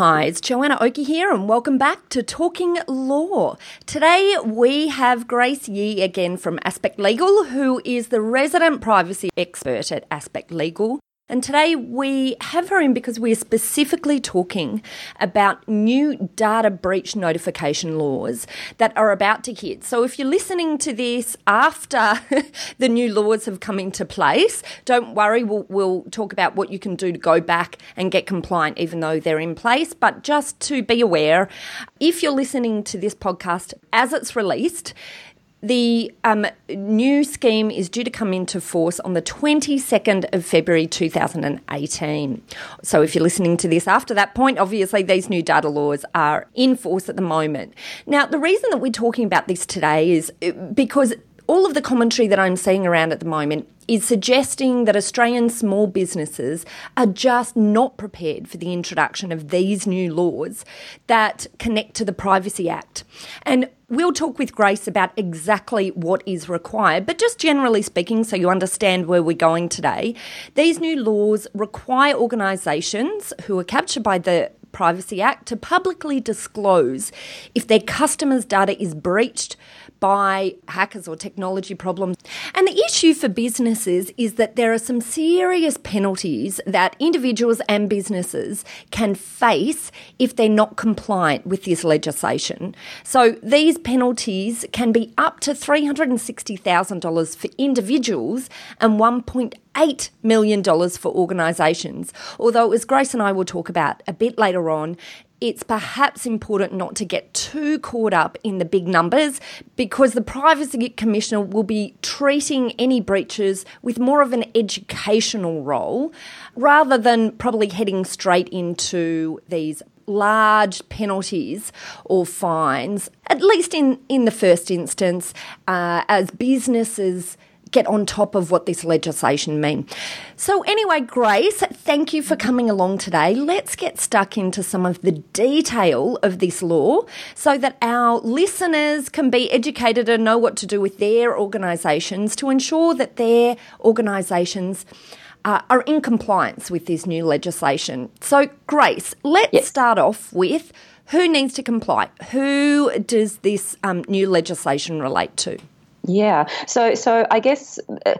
Hi, it's Joanna Oakey here, and welcome back to Talking Law. Today we have Grace Yi again from Aspect Legal, who is the resident privacy expert at Aspect Legal. And today we have her in because we're specifically talking about new data breach notification laws that are about to hit. So if you're listening to this after the new laws have come into place, don't worry, we'll, we'll talk about what you can do to go back and get compliant even though they're in place. But just to be aware, if you're listening to this podcast as it's released, the um, new scheme is due to come into force on the 22nd of February 2018. So, if you're listening to this after that point, obviously these new data laws are in force at the moment. Now, the reason that we're talking about this today is uh, because all of the commentary that I'm seeing around at the moment is suggesting that Australian small businesses are just not prepared for the introduction of these new laws that connect to the Privacy Act. And we'll talk with Grace about exactly what is required, but just generally speaking, so you understand where we're going today, these new laws require organisations who are captured by the Privacy Act to publicly disclose if their customers' data is breached by hackers or technology problems. And the issue for businesses is that there are some serious penalties that individuals and businesses can face if they're not compliant with this legislation. So these penalties can be up to $360,000 for individuals and 1.8 million dollars for organisations. Although, as Grace and I will talk about a bit later on, it's perhaps important not to get too caught up in the big numbers because the Privacy Commissioner will be treating any breaches with more of an educational role rather than probably heading straight into these large penalties or fines, at least in, in the first instance, uh, as businesses get on top of what this legislation means. So, anyway, Grace, thank you for coming along today. Let's get stuck into some of the detail of this law so that our listeners can be educated and know what to do with their organisations to ensure that their organisations. Uh, are in compliance with this new legislation. So, Grace, let's yes. start off with who needs to comply? Who does this um, new legislation relate to? Yeah. So, so I guess uh,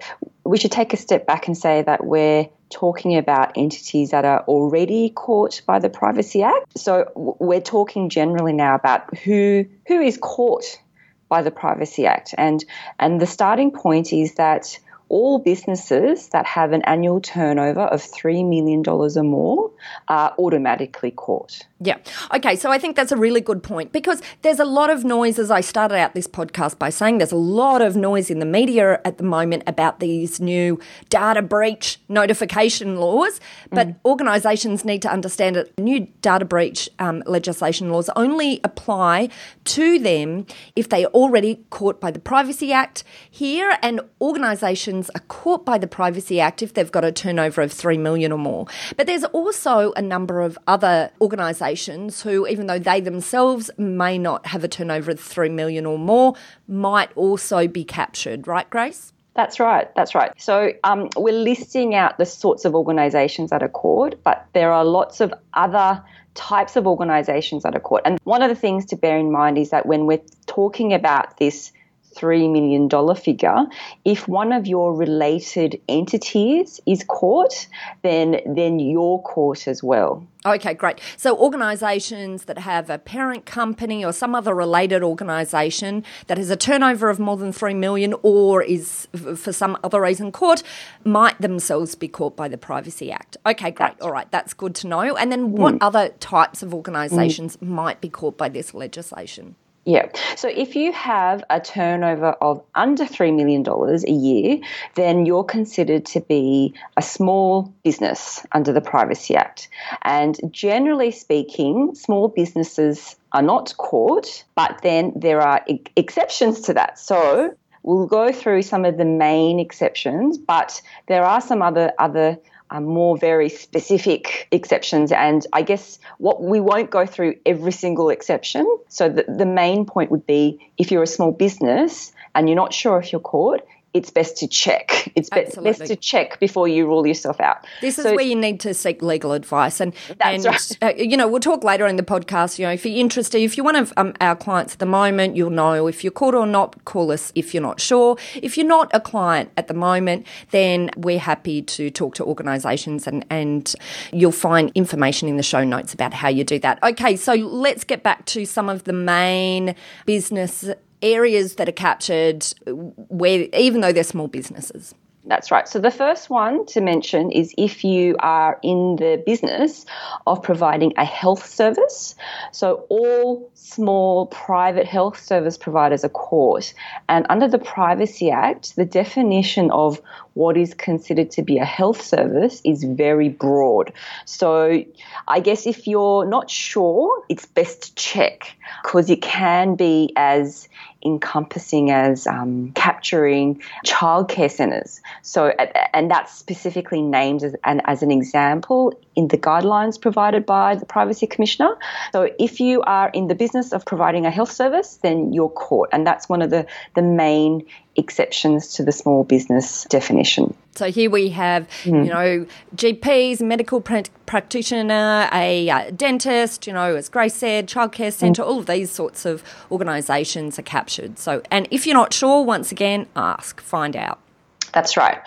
we should take a step back and say that we're talking about entities that are already caught by the Privacy Act. So we're talking generally now about who who is caught by the Privacy Act, and and the starting point is that all businesses that have an annual turnover of $3 million or more are automatically caught. Yeah. Okay. So I think that's a really good point because there's a lot of noise, as I started out this podcast by saying, there's a lot of noise in the media at the moment about these new data breach notification laws. But mm. organisations need to understand that new data breach um, legislation laws only apply to them if they are already caught by the Privacy Act here, and organisations are caught by the Privacy Act if they've got a turnover of 3 million or more. But there's also a number of other organisations organisations who, even though they themselves may not have a turnover of 3 million or more, might also be captured, right, Grace? That's right. That's right. So um, we're listing out the sorts of organisations that are caught, but there are lots of other types of organisations that are caught. And one of the things to bear in mind is that when we're talking about this $3 million figure, if one of your related entities is caught, then, then you're caught as well. Okay, great. So, organisations that have a parent company or some other related organisation that has a turnover of more than three million, or is for some other reason caught, might themselves be caught by the Privacy Act. Okay, great. All right, that's good to know. And then, what mm. other types of organisations mm. might be caught by this legislation? Yeah. So if you have a turnover of under $3 million a year, then you're considered to be a small business under the Privacy Act. And generally speaking, small businesses are not caught, but then there are exceptions to that. So we'll go through some of the main exceptions, but there are some other other more very specific exceptions. And I guess what we won't go through every single exception. So the, the main point would be if you're a small business and you're not sure if you're caught, it's best to check. It's be- best to check before you rule yourself out. This is where you need to seek legal advice, and and right. uh, you know we'll talk later in the podcast. You know, if you're interested, if you're one of um, our clients at the moment, you'll know if you're caught or not. Call us if you're not sure. If you're not a client at the moment, then we're happy to talk to organisations, and and you'll find information in the show notes about how you do that. Okay, so let's get back to some of the main business areas that are captured where even though they're small businesses. That's right. So the first one to mention is if you are in the business of providing a health service. So all small private health service providers are caught. And under the Privacy Act, the definition of what is considered to be a health service is very broad. So I guess if you're not sure, it's best to check because it can be as encompassing as um, capturing childcare centres. So, and that's specifically named as an, as an example in the guidelines provided by the Privacy Commissioner. So, if you are in the business of providing a health service, then you're caught, and that's one of the the main exceptions to the small business definition. So here we have, mm. you know, GPs, medical pr- practitioner, a uh, dentist, you know, as Grace said, childcare centre, mm. all of these sorts of organisations are captured. So, and if you're not sure, once again, ask, find out. That's right.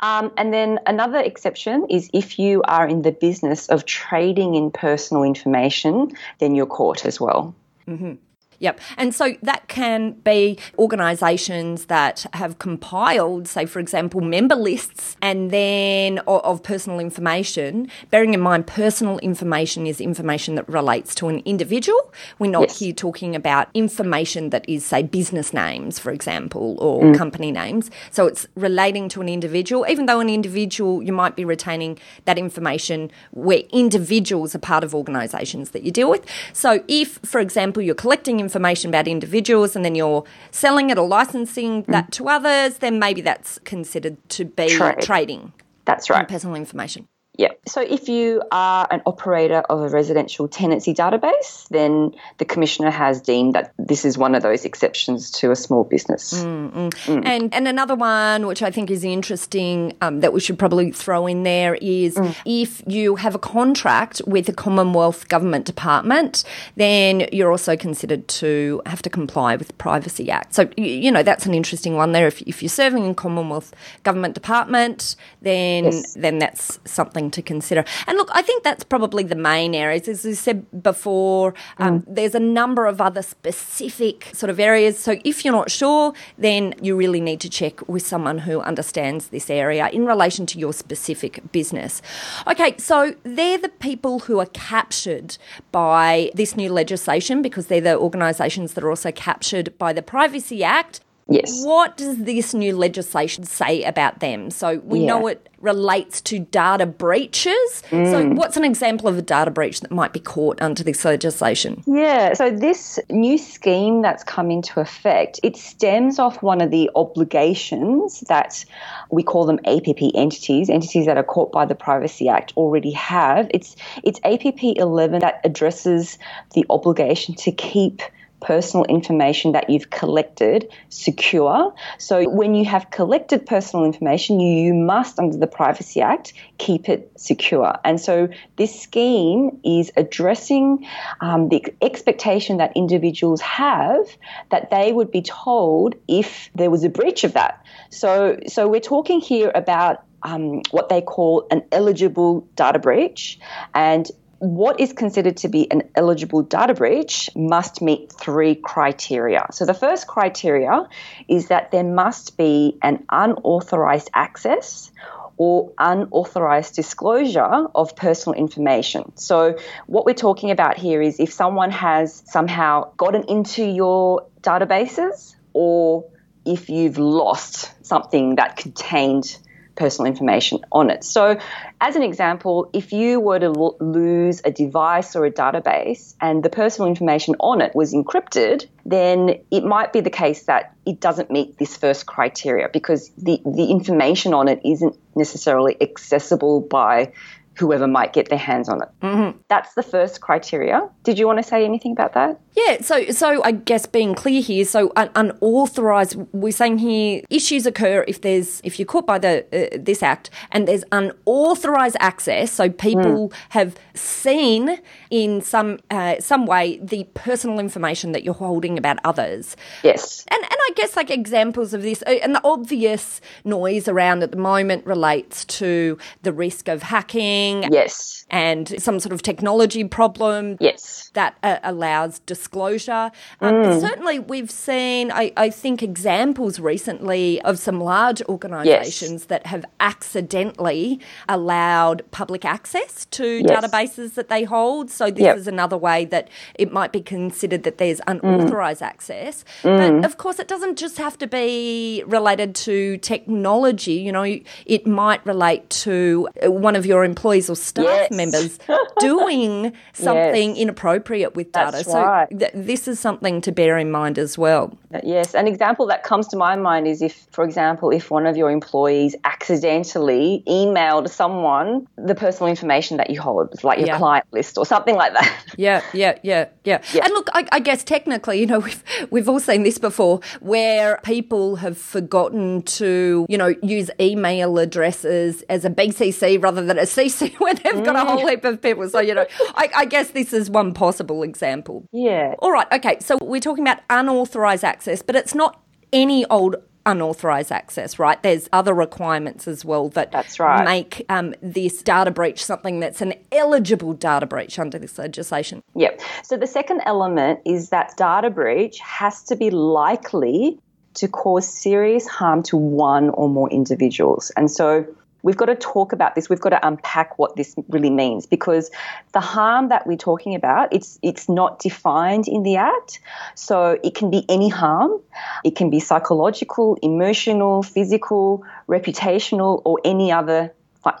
Um, and then another exception is if you are in the business of trading in personal information, then you're caught as well. Mm-hmm. Yep. And so that can be organisations that have compiled, say, for example, member lists and then of, of, personal information. Bearing in mind, personal information is information that relates to an individual. We're not yes. here talking about information that is, say, business names, for example, or mm. company names. So it's relating to an individual, even though an individual, you might be retaining that information where individuals are part of organisations that you deal with. So if, for example, you're collecting information information about individuals and then you're selling it or licensing that mm. to others, then maybe that's considered to be Trade. trading. That's right. Personal information. Yeah. So if you are an operator of a residential tenancy database, then the commissioner has deemed that this is one of those exceptions to a small business. Mm, mm. Mm. And and another one which I think is interesting um, that we should probably throw in there is mm. if you have a contract with a Commonwealth government department, then you're also considered to have to comply with the Privacy Act. So you know that's an interesting one there. If, if you're serving in Commonwealth government department, then yes. then that's something to consider. And look, I think that's probably the main areas. As you said before, um, mm. there's a number of other specific sort of areas. So if you're not sure, then you really need to check with someone who understands this area in relation to your specific business. Okay, so they're the people who are captured by this new legislation because they're the organisations that are also captured by the Privacy Act. Yes. What does this new legislation say about them? So we yeah. know it relates to data breaches. Mm. So, what's an example of a data breach that might be caught under this legislation? Yeah, so this new scheme that's come into effect, it stems off one of the obligations that we call them APP entities, entities that are caught by the Privacy Act already have. It's it's APP 11 that addresses the obligation to keep personal information that you've collected secure. So when you have collected personal information, you, you must, under the Privacy Act, keep it secure. And so this scheme is addressing um, the expectation that individuals have that they would be told if there was a breach of that. So, so we're talking here about um, what they call an eligible data breach. And what is considered to be an eligible data breach must meet three criteria. So, the first criteria is that there must be an unauthorized access or unauthorized disclosure of personal information. So, what we're talking about here is if someone has somehow gotten into your databases or if you've lost something that contained personal information on it. So, as an example, if you were to l- lose a device or a database and the personal information on it was encrypted, then it might be the case that it doesn't meet this first criteria because the, the information on it isn't necessarily accessible by whoever might get their hands on it. Mm-hmm. That's the first criteria. Did you want to say anything about that? Yeah, so so I guess being clear here, so un- unauthorized. We're saying here issues occur if there's if you're caught by the uh, this act and there's unauthorized access. So people mm. have seen in some uh, some way the personal information that you're holding about others. Yes, and and I guess like examples of this, uh, and the obvious noise around at the moment relates to the risk of hacking. Yes, and some sort of technology problem. Yes, that uh, allows disclosure. Um, mm. Certainly, we've seen, I, I, think, examples recently of some large organisations yes. that have accidentally allowed public access to yes. databases that they hold. So, this yep. is another way that it might be considered that there's unauthorised mm. access. Mm. But of course, it doesn't just have to be related to technology. You know, it might relate to one of your employees or staff yes. members doing something inappropriate with data. That's so, right th- this is something to bear in mind as well. Yes, an example that comes to my mind is if, for example, if one of your employees accidentally emailed someone the personal information that you hold, like your yeah. client list or something like that. Yeah, yeah, yeah, yeah. yeah. And look, I, I guess technically, you know, we've we've all seen this before, where people have forgotten to, you know, use email addresses as a BCC rather than a CC when they've got a whole mm. heap of people. So you know, I, I guess this is one possible example. Yeah. All right. Okay. So we're talking about unauthorized access, but it's not any old unauthorized access, right? There's other requirements as well that that's right. make um, this data breach something that's an eligible data breach under this legislation. Yep. So the second element is that data breach has to be likely to cause serious harm to one or more individuals. And so we've got to talk about this. We've got to unpack what this really means because the harm that we're talking about, it's it's not defined in the act. So it can be any harm. It can be psychological, emotional, physical, reputational, or any other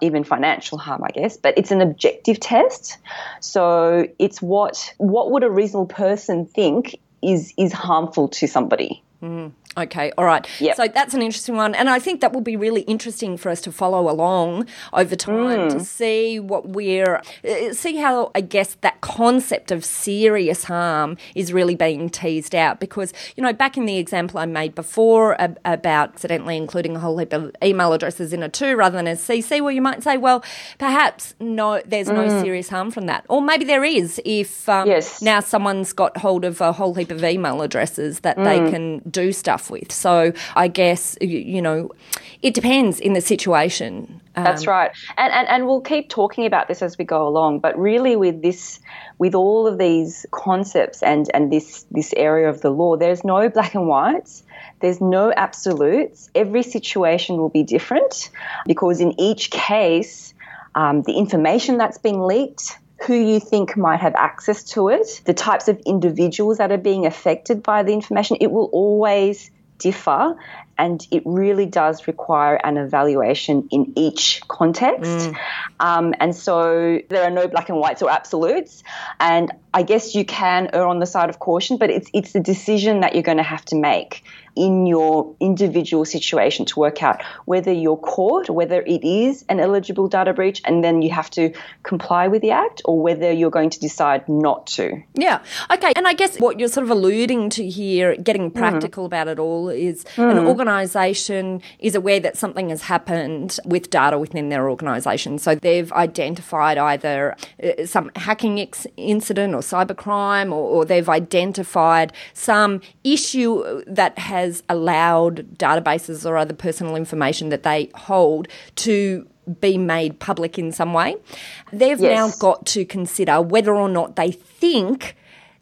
even financial harm, I guess, but it's an objective test. So it's what what would a reasonable person think is is harmful to somebody. Mm. Okay, all right. Yep. So that's an interesting one. And I think that will be really interesting for us to follow along over time mm. to see what we're, uh, see how I guess that concept of serious harm is really being teased out. Because, you know, back in the example I made before about accidentally including a whole heap of email addresses in a To rather than a CC, well, you might say, well, perhaps no, there's mm. no serious harm from that. Or maybe there is if um, yes. now someone's got hold of a whole heap of email addresses that mm. they can do stuff with. So I guess, you know, it depends in the situation. Um, That's right. And, and, and we'll keep talking about this as we go along. But really, with this, with all of these concepts and, and this, this area of the law, there's no black and whites. There's no absolutes. Every situation will be different because in each case, um, the information that's been leaked, who you think might have access to it, the types of individuals that are being affected by the information, it will always differ and it really does require an evaluation in each context. Mm. Um, and so there are no black and whites or absolutes. And I guess you can err on the side of caution, but it's it's a decision that you're going to have to make in your individual situation to work out whether you're caught, whether it is an eligible data breach, and then you have to comply with the act, or whether you're going to decide not to. Yeah. Okay. And I guess what you're sort of alluding to here, getting mm. practical mm. about it all, is mm. an organisation is aware that something has happened with data within their organisation. So they've identified either uh, some hacking ex- incident or cybercrime, or, or they've identified some issue that has allowed databases or other personal information that they hold to be made public in some way. They've yes. now got to consider whether or not they think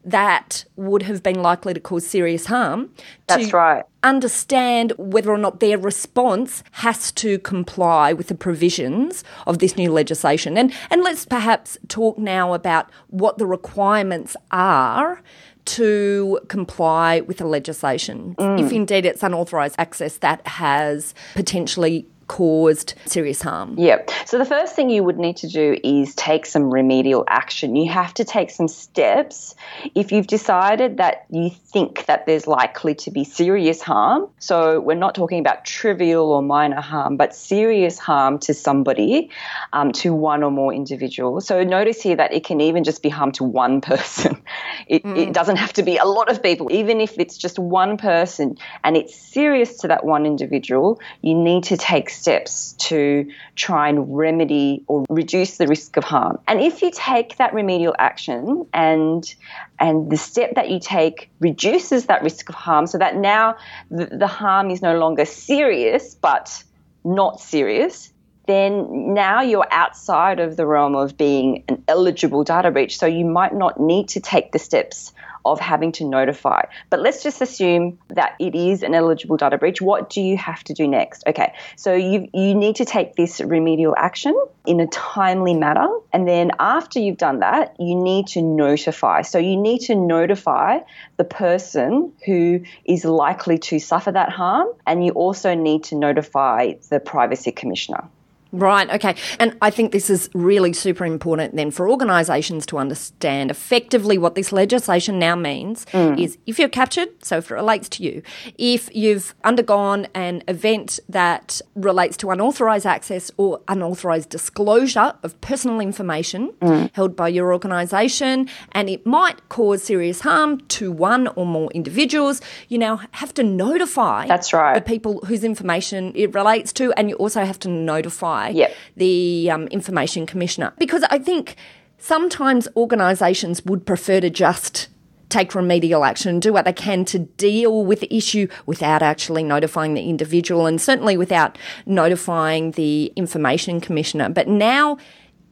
that would have been likely to cause serious harm. That's to, right. Understand whether or not their response has to comply with the provisions of this new legislation. And, and let's perhaps talk now about what the requirements are to comply with the legislation, mm. if indeed it's unauthorised access that has potentially caused serious harm. Yeah. So the first thing you would need to do is take some remedial action. You have to take some steps if you've decided that you think that there's likely to be serious harm. So we're not talking about trivial or minor harm, but serious harm to somebody, um, to one or more individuals. So notice here that it can even just be harm to one person. It, mm. it doesn't have to be a lot of people. Even if it's just one person and it's serious to that one individual, you need to take steps to try and remedy or reduce the risk of harm. And if you take that remedial action and and the step that you take reduces that risk of harm so that now the, the harm is no longer serious but not serious, then now you're outside of the realm of being an eligible data breach. So you might not need to take the steps of having to notify. But let's just assume that it is an eligible data breach. What do you have to do next? Okay, so you, you need to take this remedial action in a timely manner. And then after you've done that, you need to notify. So you need to notify the person who is likely to suffer that harm. And you also need to notify the privacy commissioner. Right, okay. And I think this is really super important then for organisations to understand effectively what this legislation now means mm. is if you're captured, so if it relates to you, if you've undergone an event that relates to unauthorised access or unauthorised disclosure of personal information mm. held by your organisation and it might cause serious harm to one or more individuals, you now have to notify That's right. the people whose information it relates to and you also have to notify yep. the um, Information Commissioner. Because I think sometimes organisations would prefer to just take remedial action, do what they can to deal with the issue without actually notifying the individual and certainly without notifying the Information Commissioner. But now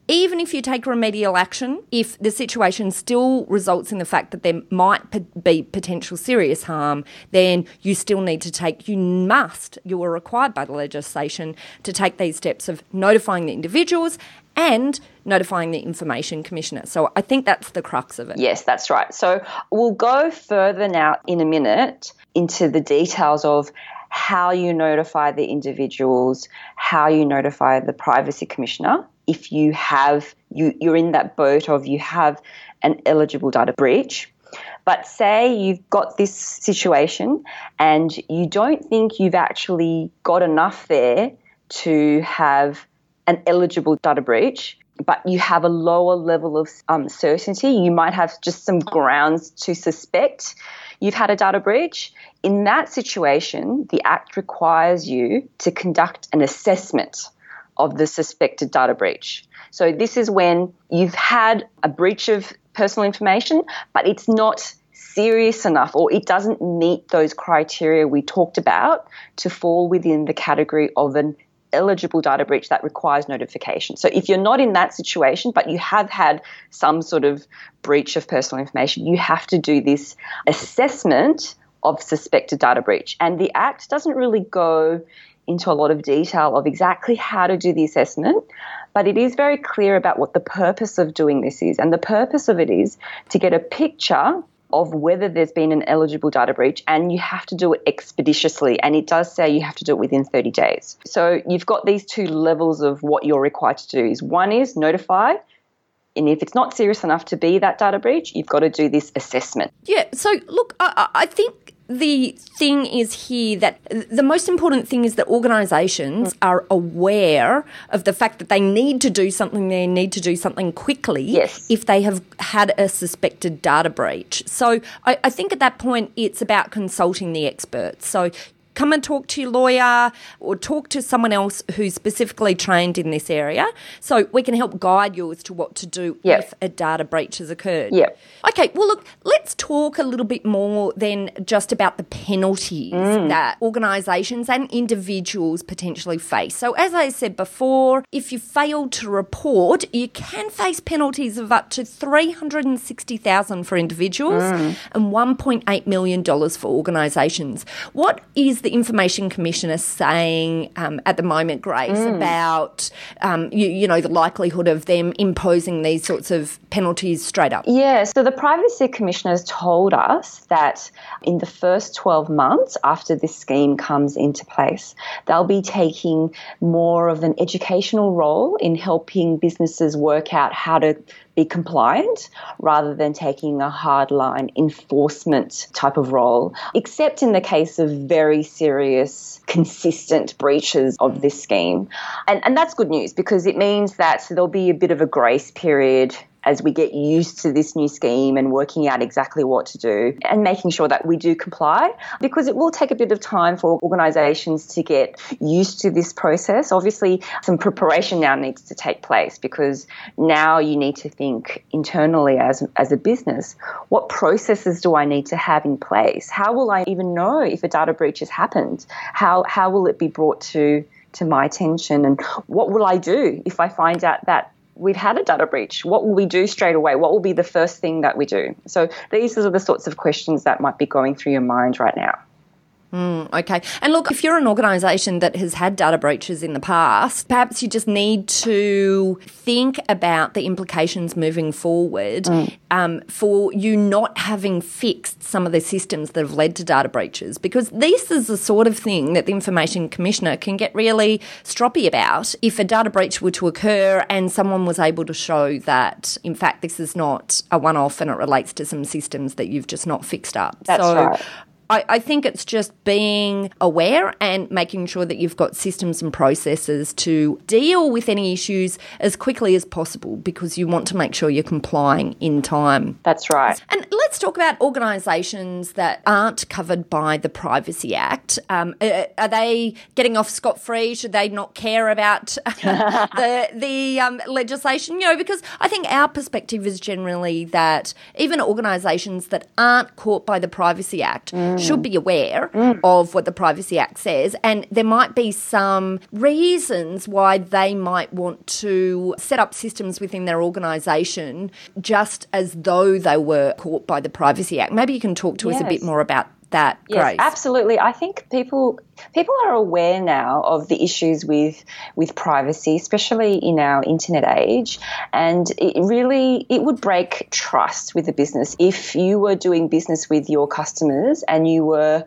even if you take remedial action, if the situation still results in the fact that there might be potential serious harm, then you still need to take, you must, you are required by the legislation to take these steps of notifying the individuals and notifying the Information Commissioner. So I think that's the crux of it. Yes, that's right. So we'll go further now in a minute into the details of how you notify the individuals, how you notify the Privacy Commissioner if you have you you're in that boat of you have an eligible data breach. But say you've got this situation and you don't think you've actually got enough there to have an eligible data breach but you have a lower level of um, certainty you might have just some grounds to suspect you've had a data breach. In that situation the act requires you to conduct an assessment of the suspected data breach. So this is when you've had a breach of personal information, but it's not serious enough or it doesn't meet those criteria we talked about to fall within the category of an eligible data breach that requires notification. So if you're not in that situation, but you have had some sort of breach of personal information, you have to do this assessment of suspected data breach. And the Act doesn't really go into a lot of detail of exactly how to do the assessment, but it is very clear about what the purpose of doing this is. And the purpose of it is to get a picture of whether there's been an eligible data breach and you have to do it expeditiously and it does say you have to do it within 30 days. So you've got these two levels of what you're required to do is one is notify and if it's not serious enough to be that data breach, you've got to do this assessment. Yeah. So look, I, I think the thing is here that the most important thing is that organisations mm. are aware of the fact that they need to do something, they need to do something quickly yes. if they have had a suspected data breach. So I, I think at that point it's about consulting the experts. So come and talk to your lawyer or talk to someone else who's specifically trained in this area so we can help guide you as to what to do Yep. if a data breach has occurred. Yep. Okay, well, look, let's talk a little bit more than just about the penalties Mm. that organisations and individuals potentially face. So, as I said before, if you fail to report, you can face penalties of up to three hundred and sixty thousand for individuals Mm. and one point eight million dollars for organisations. What is the Information Commissioner saying um, at the moment, Grace, Mm. about um, you, you know the likelihood of them imposing these sorts of penalties straight up? Yeah, so the Privacy Commissioner has told us that in the first 12 months after this scheme comes into place, they'll be taking more of an educational role in helping businesses work out how to be compliant rather than taking a hardline enforcement type of role, except in the case of very serious, consistent breaches of this scheme. And, and that's good news because it means that there'll be a bit of a grace period as we get used to this new scheme and working out exactly what to do and making sure that we do comply because it will take a bit of time for organisations to get used to this process. Obviously, some preparation now needs to take place because now you need to think internally as, as a business what processes do I need to have in place? How will I even know if a data breach has happened? How, how will it be brought to to my attention and what will I do if I find out that we've had a data breach. What will we do straight away? What will be the first thing that we do? So these are the sorts of questions that might be going through your mind right now. Okay. And look, if you're an organisation that has had data breaches in the past, perhaps you just need to think about the implications moving forward um, for you not having fixed some of the systems that have led to data breaches. Because this is the sort of thing that the Information Commissioner can get really stroppy about if a data breach were to occur and someone was able to show that, in fact, this is not a one off and it relates to some systems that you've just not fixed up. That's so, right. I, I think it's just being aware and making sure that you've got systems and processes to deal with any issues as quickly as possible because you want to make sure you're complying in time. That's right. And let's talk about organisations that aren't covered by the Privacy Act. Um, uh, are they getting off scot free? Should they not care about the the um, legislation? You know, because I think our perspective is generally that even organisations that aren't caught by the Privacy Act should be aware mm. of what the Privacy Act says, and there might be some reasons why they might want to set up systems within their organisation just as though they were caught by the Privacy Act. Maybe you can talk to us a bit more about that, Yes, Grace. absolutely. I think people people are aware now of the issues with with privacy, especially in our internet age, and it really it would break trust with the business if you were doing business with your customers and you were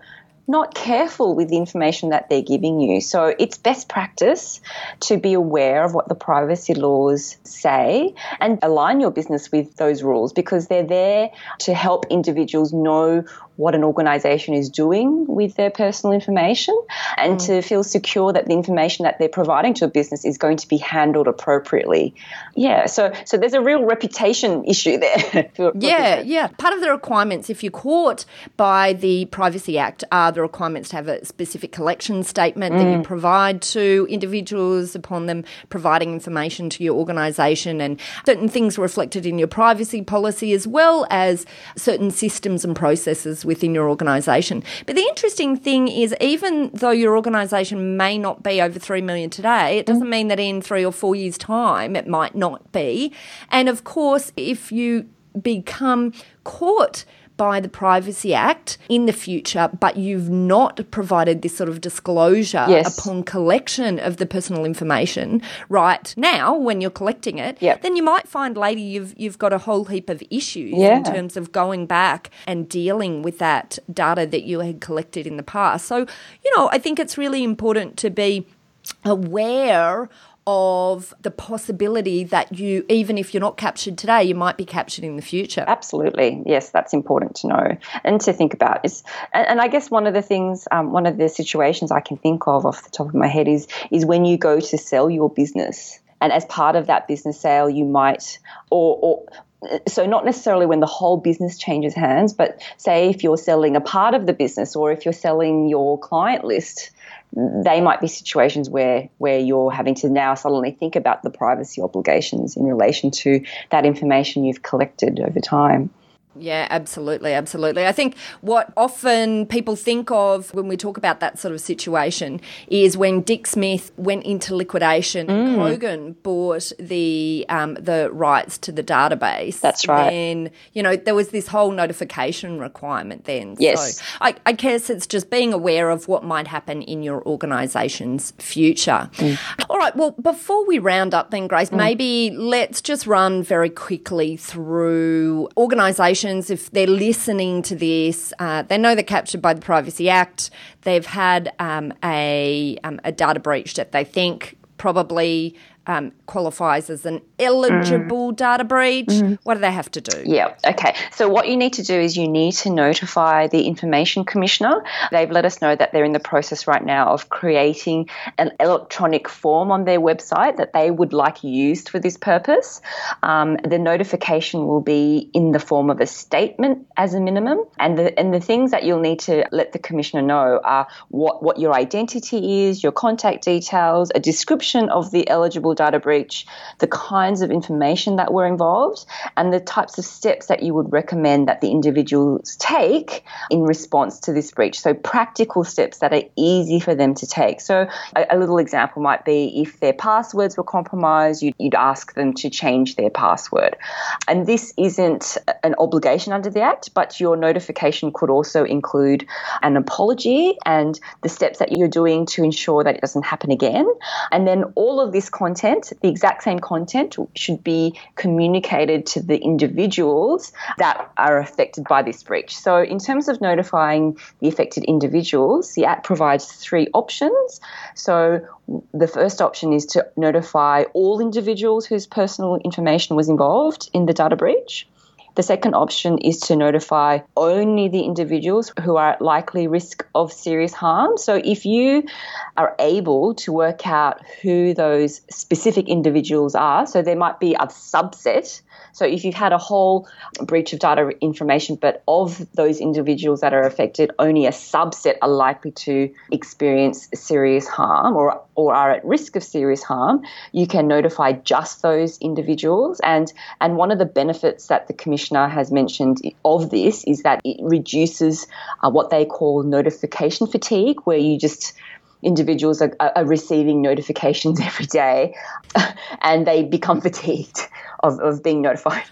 not careful with the information that they're giving you. So it's best practice to be aware of what the privacy laws say and align your business with those rules because they're there to help individuals know what an organization is doing with their personal information and mm. to feel secure that the information that they're providing to a business is going to be handled appropriately. Yeah, so so there's a real reputation issue there. for- Yeah, yeah. Part of the requirements, if you're caught by the Privacy Act, are the requirements to have a specific collection statement that you mm. provide to individuals upon them providing information to your organisation and certain things reflected in your privacy policy as well as certain systems and processes within your organisation. But the interesting thing is, even though your organisation may not be over 3 million today, it doesn't mean that in three or four years' time it might not be. And of course, if you become caught by the Privacy Act in the future, but you've not provided this sort of disclosure Yes. upon collection of the personal information right now when you're collecting it, Yep. then you might find later you've you've got a whole heap of issues Yeah. in terms of going back and dealing with that data that you had collected in the past. So, you know, I think it's really important to be aware of the possibility that you, even if you're not captured today, you might be captured in the future. Absolutely, yes, that's important to know and to think about. Is and, and I guess one of the things, um, one of the situations I can think of off the top of my head is is when you go to sell your business, and as part of that business sale, you might or or so not necessarily when the whole business changes hands, but say if you're selling a part of the business or if you're selling your client list, they might be situations where where you're having to now suddenly think about the privacy obligations in relation to that information you've collected over time. Yeah, absolutely, absolutely. I think what often people think of when we talk about that sort of situation is when Dick Smith went into liquidation mm. and Kogan bought the um, the rights to the database. That's right. And you know there was this whole notification requirement then. Yes. So I, I guess it's just being aware of what might happen in your organisation's future. Mm. All right. Well, before we round up, then Grace, mm. maybe let's just run very quickly through organisations organisations, if they're listening to this, uh, they know they're captured by the Privacy Act. They've had um, a, um, a data breach that they think probably um, qualifies as an eligible mm. data breach, mm. what do they have to do? Yeah, okay. So, what you need to do is you need to notify the Information Commissioner. They've let us know that they're in the process right now of creating an electronic form on their website that they would like used for this purpose. Um, the notification will be in the form of a statement as a minimum, and the, and the things that you'll need to let the Commissioner know are what, what your identity is, your contact details, a description of the eligible data breach, the kinds of information that were involved, and the types of steps that you would recommend that the individuals take in response to this breach. So, practical steps that are easy for them to take. So, a, a little example might be if their passwords were compromised, you'd, you'd ask them to change their password. And this isn't an obligation under the Act, but your notification could also include an apology and the steps that you're doing to ensure that it doesn't happen again. And then all of this content content, the exact same content should be communicated to the individuals that are affected by this breach. So, in terms of notifying the affected individuals, the app provides three options. So, the first option is to notify all individuals whose personal information was involved in the data breach. The second option is to notify only the individuals who are at likely risk of serious harm. So if you are able to work out who those specific individuals are, so there might be a subset so if you've had a whole breach of data information, but of those individuals that are affected, only a subset are likely to experience serious harm or, or are at risk of serious harm, you can notify just those individuals. And, and one of the benefits that the Commissioner has mentioned of this is that it reduces uh, what they call notification fatigue, where you just individuals are, are, receiving notifications every day and they become fatigued of, of being notified.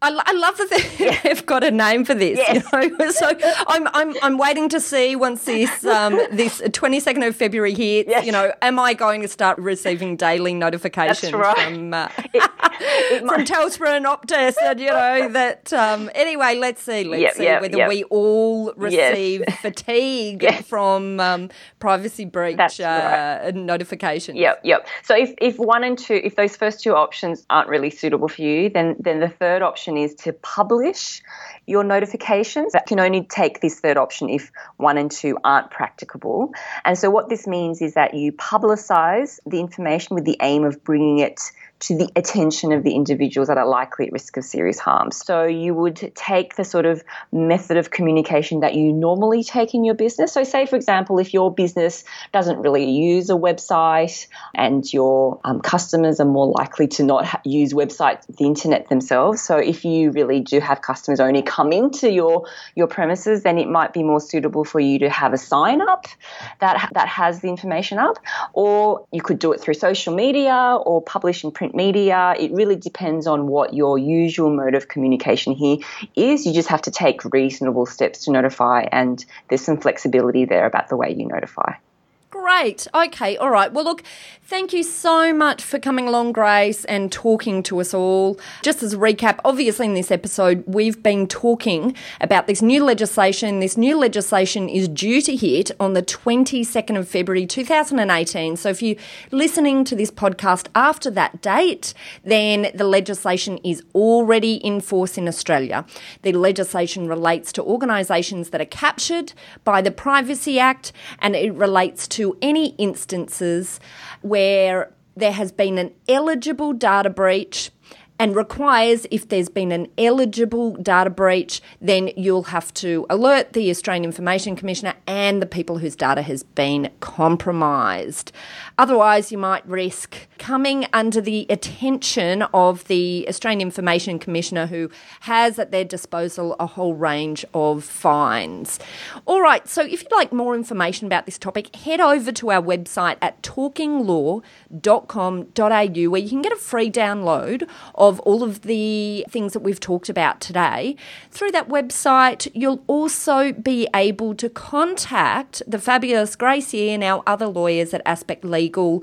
I, I love that they've yeah. got a name for this. Yes. You know? So I'm, I'm, I'm waiting to see once this um, this 22nd of February hits, yes. you know, am I going to start receiving daily notifications right. from, uh, it, it from Telstra and Optus and, you know, that, um, anyway, let's see. Let's yep, see yep, whether yep. we all receive yes. fatigue from um, privacy breach uh, right. notifications. Yep, yep. So if, if one and two, if those first two options aren't really suitable for you, then, then the third option option is to publish your notifications. That can only take this third option if one and two aren't practicable. And so, what this means is that you publicize the information with the aim of bringing it to the attention of the individuals that are likely at risk of serious harm. So you would take the sort of method of communication that you normally take in your business. So, say, for example, if your business doesn't really use a website and your um, customers are more likely to not ha- use websites, the internet themselves. So, if you really do have customers only come into your, your premises, then it might be more suitable for you to have a sign up that, that has the information up, or you could do it through social media or publish in print print media. It really depends on what your usual mode of communication here is. You just have to take reasonable steps to notify, and there's some flexibility there about the way you notify. Great. Okay. All right. Well, look, thank you so much for coming along, Grace, and talking to us all. Just as a recap, obviously, in this episode, we've been talking about this new legislation. This new legislation is due to hit on the 22nd of February 2018. So if you're listening to this podcast after that date, then the legislation is already in force in Australia. The legislation relates to organisations that are captured by the Privacy Act and it relates to any instances where there has been an eligible data breach and requires if there's been an eligible data breach, then you'll have to alert the Australian Information Commissioner and the people whose data has been compromised. Otherwise, you might risk coming under the attention of the Australian Information Commissioner, who has at their disposal a whole range of fines. All right, so if you'd like more information about this topic, head over to our website at talkinglaw.com.au where you can get a free download of all of the things that we've talked about today. Through that website, you'll also be able to contact the fabulous Grace Yi and our other lawyers at Aspect Legal who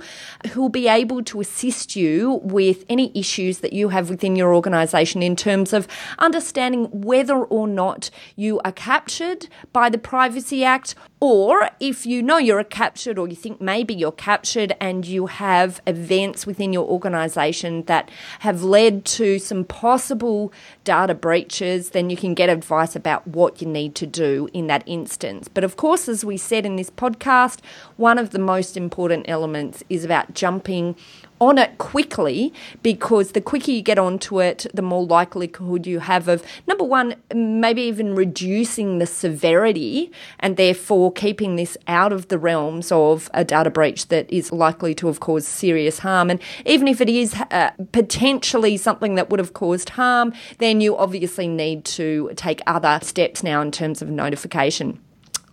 will be able to assist you with any issues that you have within your organisation in terms of understanding whether or not you are captured by the Privacy Act or if you know you're captured or you think maybe you're captured and you have events within your organisation that have led to some possible data breaches, then you can get advice about what you need to do in that instance. But of course, as we said in this podcast, one of the most important elements is about jumping on it quickly because the quicker you get onto it, the more likelihood you have of number one, maybe even reducing the severity and therefore keeping this out of the realms of a data breach that is likely to have caused serious harm. And even if it is uh, potentially something that would have caused harm, then you obviously need to take other steps now in terms of notification.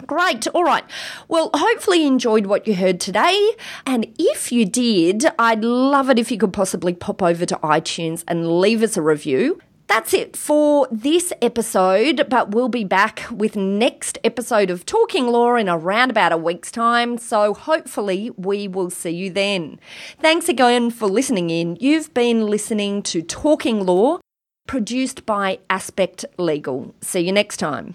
Great. All right. Well, hopefully you enjoyed what you heard today. And if you did, I'd love it if you could possibly pop over to iTunes and leave us a review. That's it for this episode, but we'll be back with next episode of Talking Law in around about a week's time. So hopefully we will see you then. Thanks again for listening in. You've been listening to Talking Law, produced by Aspect Legal. See you next time.